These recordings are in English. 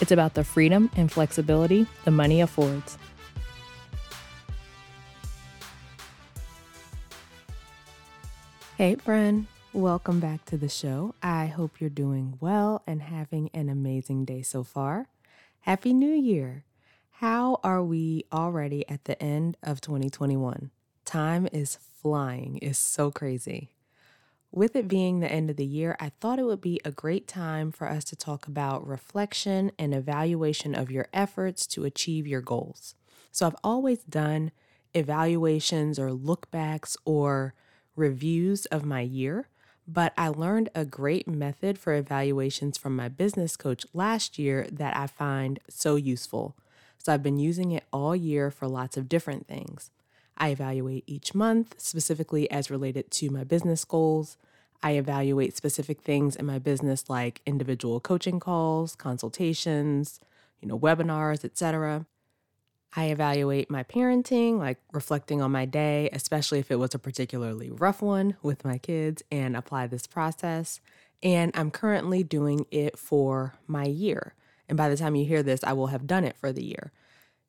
it's about the freedom and flexibility the money affords. Hey, friend. Welcome back to the show. I hope you're doing well and having an amazing day so far. Happy New Year! How are we already at the end of 2021? Time is flying, it's so crazy. With it being the end of the year, I thought it would be a great time for us to talk about reflection and evaluation of your efforts to achieve your goals. So, I've always done evaluations or lookbacks or reviews of my year, but I learned a great method for evaluations from my business coach last year that I find so useful. So, I've been using it all year for lots of different things. I evaluate each month, specifically as related to my business goals. I evaluate specific things in my business like individual coaching calls, consultations, you know, webinars, etc. I evaluate my parenting, like reflecting on my day, especially if it was a particularly rough one with my kids, and apply this process. And I'm currently doing it for my year. And by the time you hear this, I will have done it for the year.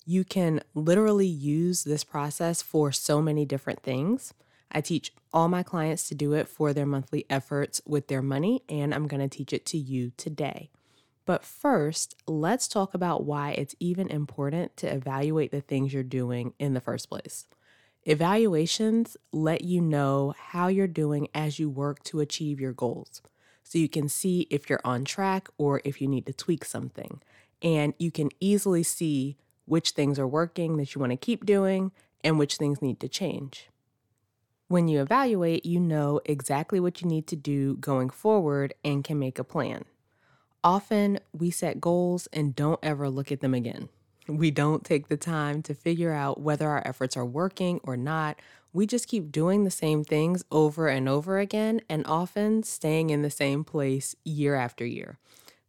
You can literally use this process for so many different things. I teach all my clients to do it for their monthly efforts with their money, and I'm going to teach it to you today. But first, let's talk about why it's even important to evaluate the things you're doing in the first place. Evaluations let you know how you're doing as you work to achieve your goals. So you can see if you're on track or if you need to tweak something. And you can easily see which things are working that you want to keep doing and which things need to change. When you evaluate, you know exactly what you need to do going forward and can make a plan. Often we set goals and don't ever look at them again. We don't take the time to figure out whether our efforts are working or not. We just keep doing the same things over and over again and often staying in the same place year after year.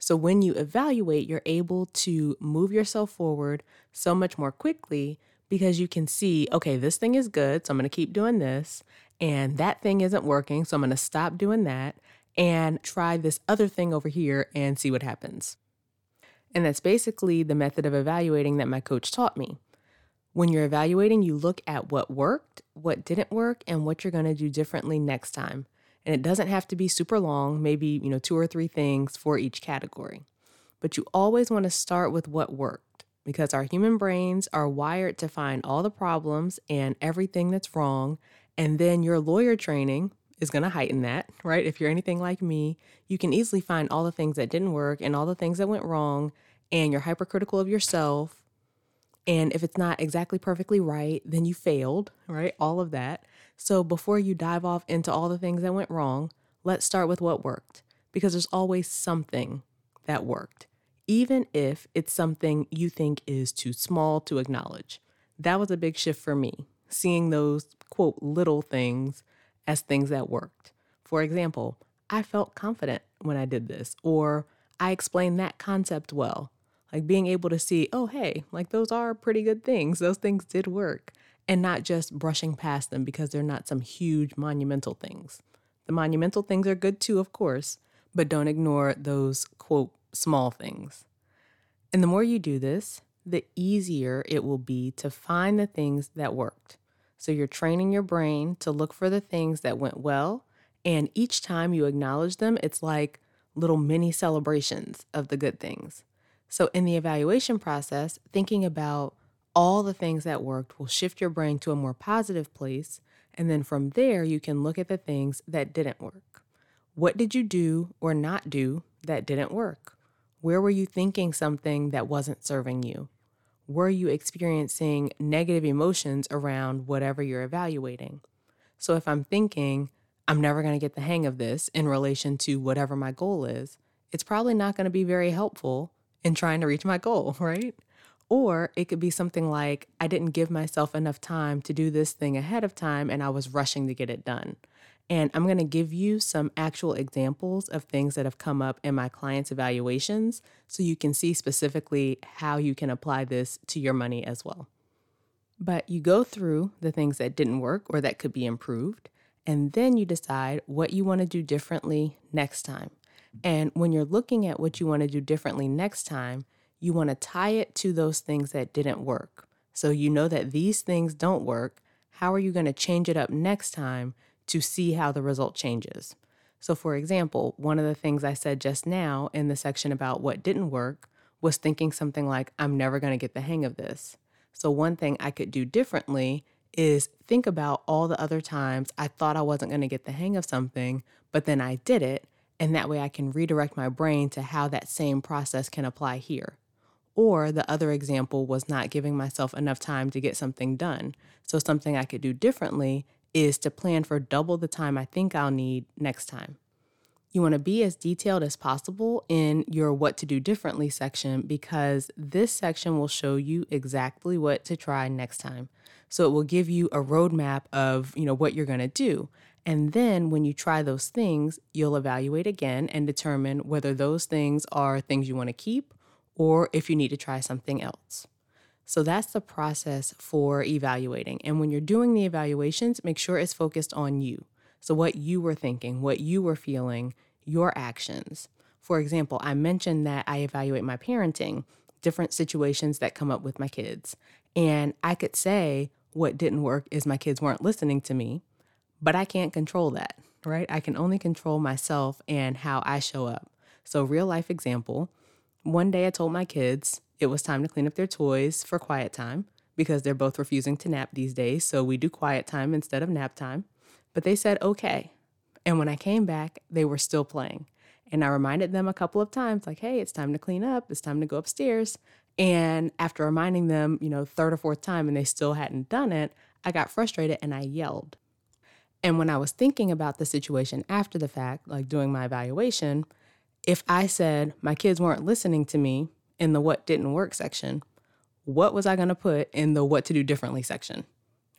So when you evaluate, you're able to move yourself forward so much more quickly because you can see, okay, this thing is good, so I'm going to keep doing this, and that thing isn't working, so I'm going to stop doing that and try this other thing over here and see what happens. And that's basically the method of evaluating that my coach taught me. When you're evaluating, you look at what worked, what didn't work, and what you're going to do differently next time. And it doesn't have to be super long, maybe, you know, two or three things for each category. But you always want to start with what worked because our human brains are wired to find all the problems and everything that's wrong. And then your lawyer training is going to heighten that, right? If you're anything like me, you can easily find all the things that didn't work and all the things that went wrong, and you're hypercritical of yourself. And if it's not exactly perfectly right, then you failed, right? All of that. So before you dive off into all the things that went wrong, let's start with what worked because there's always something that worked, even if it's something you think is too small to acknowledge. That was a big shift for me, seeing those quote little things as things that worked. For example, I felt confident when I did this, or I explained that concept well. Like being able to see, oh, hey, like those are pretty good things. Those things did work and not just brushing past them because they're not some huge monumental things. The monumental things are good too, of course, but don't ignore those quote small things. And the more you do this, the easier it will be to find the things that worked. So you're training your brain to look for the things that went well. And each time you acknowledge them, it's like little mini celebrations of the good things. So in the evaluation process, thinking about all the things that worked will shift your brain to a more positive place. And then from there, you can look at the things that didn't work. What did you do or not do that didn't work? Where were you thinking something that wasn't serving you? Were you experiencing negative emotions around whatever you're evaluating? So if I'm thinking, I'm never going to get the hang of this in relation to whatever my goal is, it's probably not going to be very helpful in trying to reach my goal, right? Or it could be something like, I didn't give myself enough time to do this thing ahead of time and I was rushing to get it done. And I'm going to give you some actual examples of things that have come up in my clients' evaluations so you can see specifically how you can apply this to your money as well. But you go through the things that didn't work or that could be improved, and then you decide what you want to do differently next time. And when you're looking at what you want to do differently next time, you want to tie it to those things that didn't work. So you know that these things don't work. How are you going to change it up next time to see how the result changes? So, for example, one of the things I said just now in the section about what didn't work was thinking something like, I'm never going to get the hang of this. So, one thing I could do differently is think about all the other times I thought I wasn't going to get the hang of something, but then I did it. And that way I can redirect my brain to how that same process can apply here. Or the other example was not giving myself enough time to get something done. So, something I could do differently is to plan for double the time I think I'll need next time. You want to be as detailed as possible in your what to do differently section because this section will show you exactly what to try next time. So it will give you a roadmap of, you know, what you're going to do. And then when you try those things, you'll evaluate again and determine whether those things are things you want to keep or if you need to try something else. So that's the process for evaluating. And when you're doing the evaluations, make sure it's focused on you. So, what you were thinking, what you were feeling, your actions. For example, I mentioned that I evaluate my parenting, different situations that come up with my kids. And I could say what didn't work is my kids weren't listening to me, but I can't control that, right? I can only control myself and how I show up. So, real life example one day I told my kids it was time to clean up their toys for quiet time because they're both refusing to nap these days. So, we do quiet time instead of nap time. But they said, okay. And when I came back, they were still playing. And I reminded them a couple of times, like, hey, it's time to clean up, it's time to go upstairs. And after reminding them, you know, third or fourth time and they still hadn't done it, I got frustrated and I yelled. And when I was thinking about the situation after the fact, like doing my evaluation, if I said my kids weren't listening to me in the what didn't work section, what was I going to put in the what to do differently section?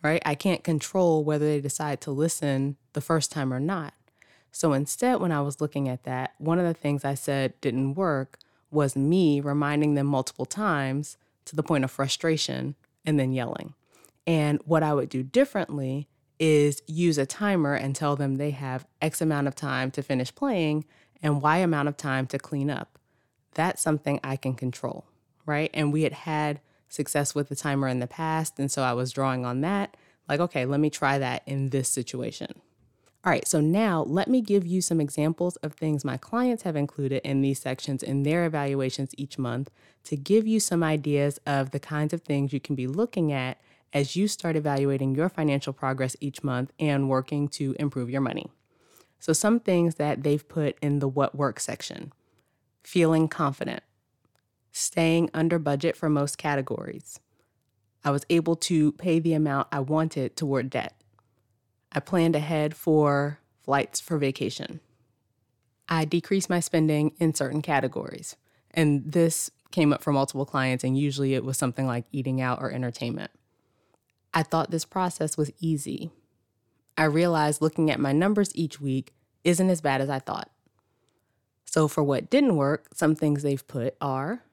Right? I can't control whether they decide to listen the first time or not. So instead, when I was looking at that, one of the things I said didn't work was me reminding them multiple times to the point of frustration and then yelling. And what I would do differently is use a timer and tell them they have X amount of time to finish playing and Y amount of time to clean up. That's something I can control, right? And we had had success with the timer in the past. And so I was drawing on that. Like, okay, let me try that in this situation. All right, so now let me give you some examples of things my clients have included in these sections in their evaluations each month to give you some ideas of the kinds of things you can be looking at as you start evaluating your financial progress each month and working to improve your money. So, some things that they've put in the what works section feeling confident, staying under budget for most categories. I was able to pay the amount I wanted toward debt I planned ahead for flights for vacation. I decreased my spending in certain categories. And this came up for multiple clients, and usually it was something like eating out or entertainment. I thought this process was easy. I realized looking at my numbers each week isn't as bad as I thought. So, for what didn't work, some things they've put are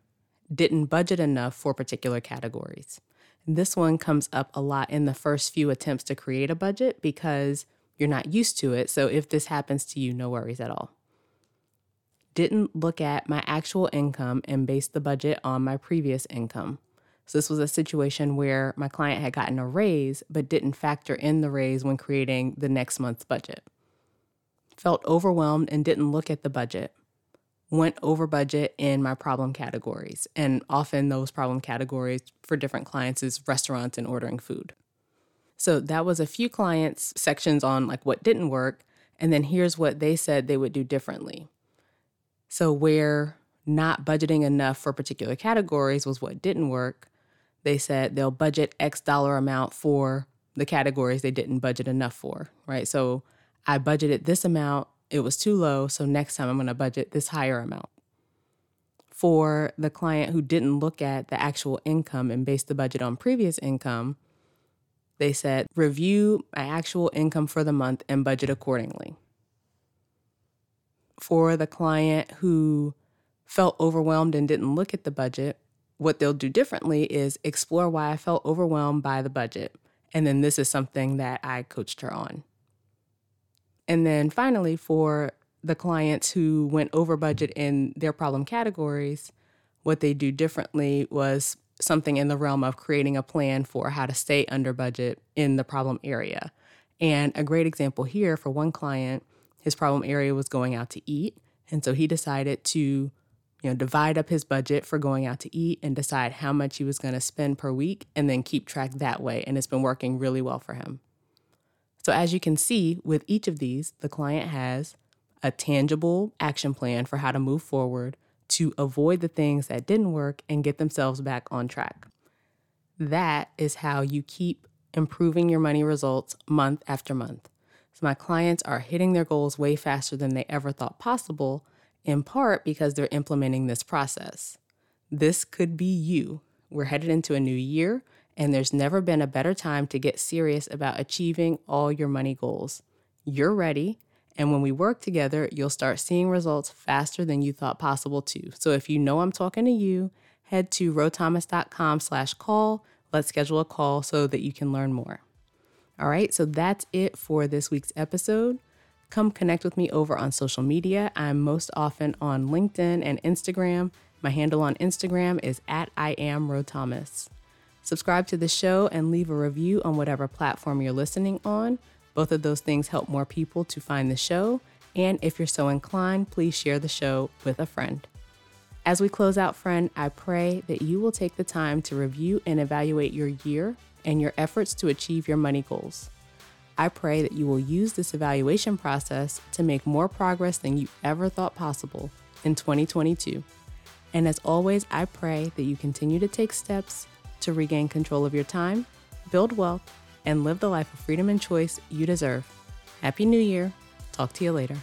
didn't budget enough for particular categories. This one comes up a lot in the first few attempts to create a budget because you're not used to it. So if this happens to you, no worries at all. Didn't look at my actual income and base the budget on my previous income. So this was a situation where my client had gotten a raise but didn't factor in the raise when creating the next month's budget. Felt overwhelmed and didn't look at the budget went over budget in my problem categories. And often those problem categories for different clients is restaurants and ordering food. So that was a few clients sections on like what didn't work and then here's what they said they would do differently. So where not budgeting enough for particular categories was what didn't work, they said they'll budget X dollar amount for the categories they didn't budget enough for, right? So I budgeted this amount it was too low, so next time I'm going to budget this higher amount. For the client who didn't look at the actual income and base the budget on previous income, they said, review my actual income for the month and budget accordingly. For the client who felt overwhelmed and didn't look at the budget, what they'll do differently is explore why I felt overwhelmed by the budget. And then this is something that I coached her on. And then finally, for the clients who went over budget in their problem categories, what they do differently was something in the realm of creating a plan for how to stay under budget in the problem area. And a great example here for one client, his problem area was going out to eat. And so he decided to, you know, divide up his budget for going out to eat and decide how much he was going to spend per week and then keep track that way. And it's been working really well for him. So as you can see, with each of these, the client has a tangible action plan for how to move forward to avoid the things that didn't work and get themselves back on track. That is how you keep improving your money results month after month. So, my clients are hitting their goals way faster than they ever thought possible, in part because they're implementing this process. This could be you. We're headed into a new year, and there's never been a better time to get serious about achieving all your money goals. You're ready, and when we work together, you'll start seeing results faster than you thought possible too. So if you know I'm talking to you, head to rothomas.com slash call. Let's schedule a call so that you can learn more. All right, so that's it for this week's episode. Come connect with me over on social media. I'm most often on LinkedIn and Instagram. My handle on Instagram is at I am Ro Thomas. Subscribe to the show and leave a review on whatever platform you're listening on. Both of those things help more people to find the show. And if you're so inclined, please share the show with a friend. As we close out, friend, I pray that you will take the time to review and evaluate your year and your efforts to achieve your money goals. I pray that you will use this evaluation process to make more progress than you ever thought possible in 2022. And as always, I pray that you continue to take steps to regain control of your time, build wealth, and live the life of freedom and choice you deserve. Happy New Year. Talk to you later.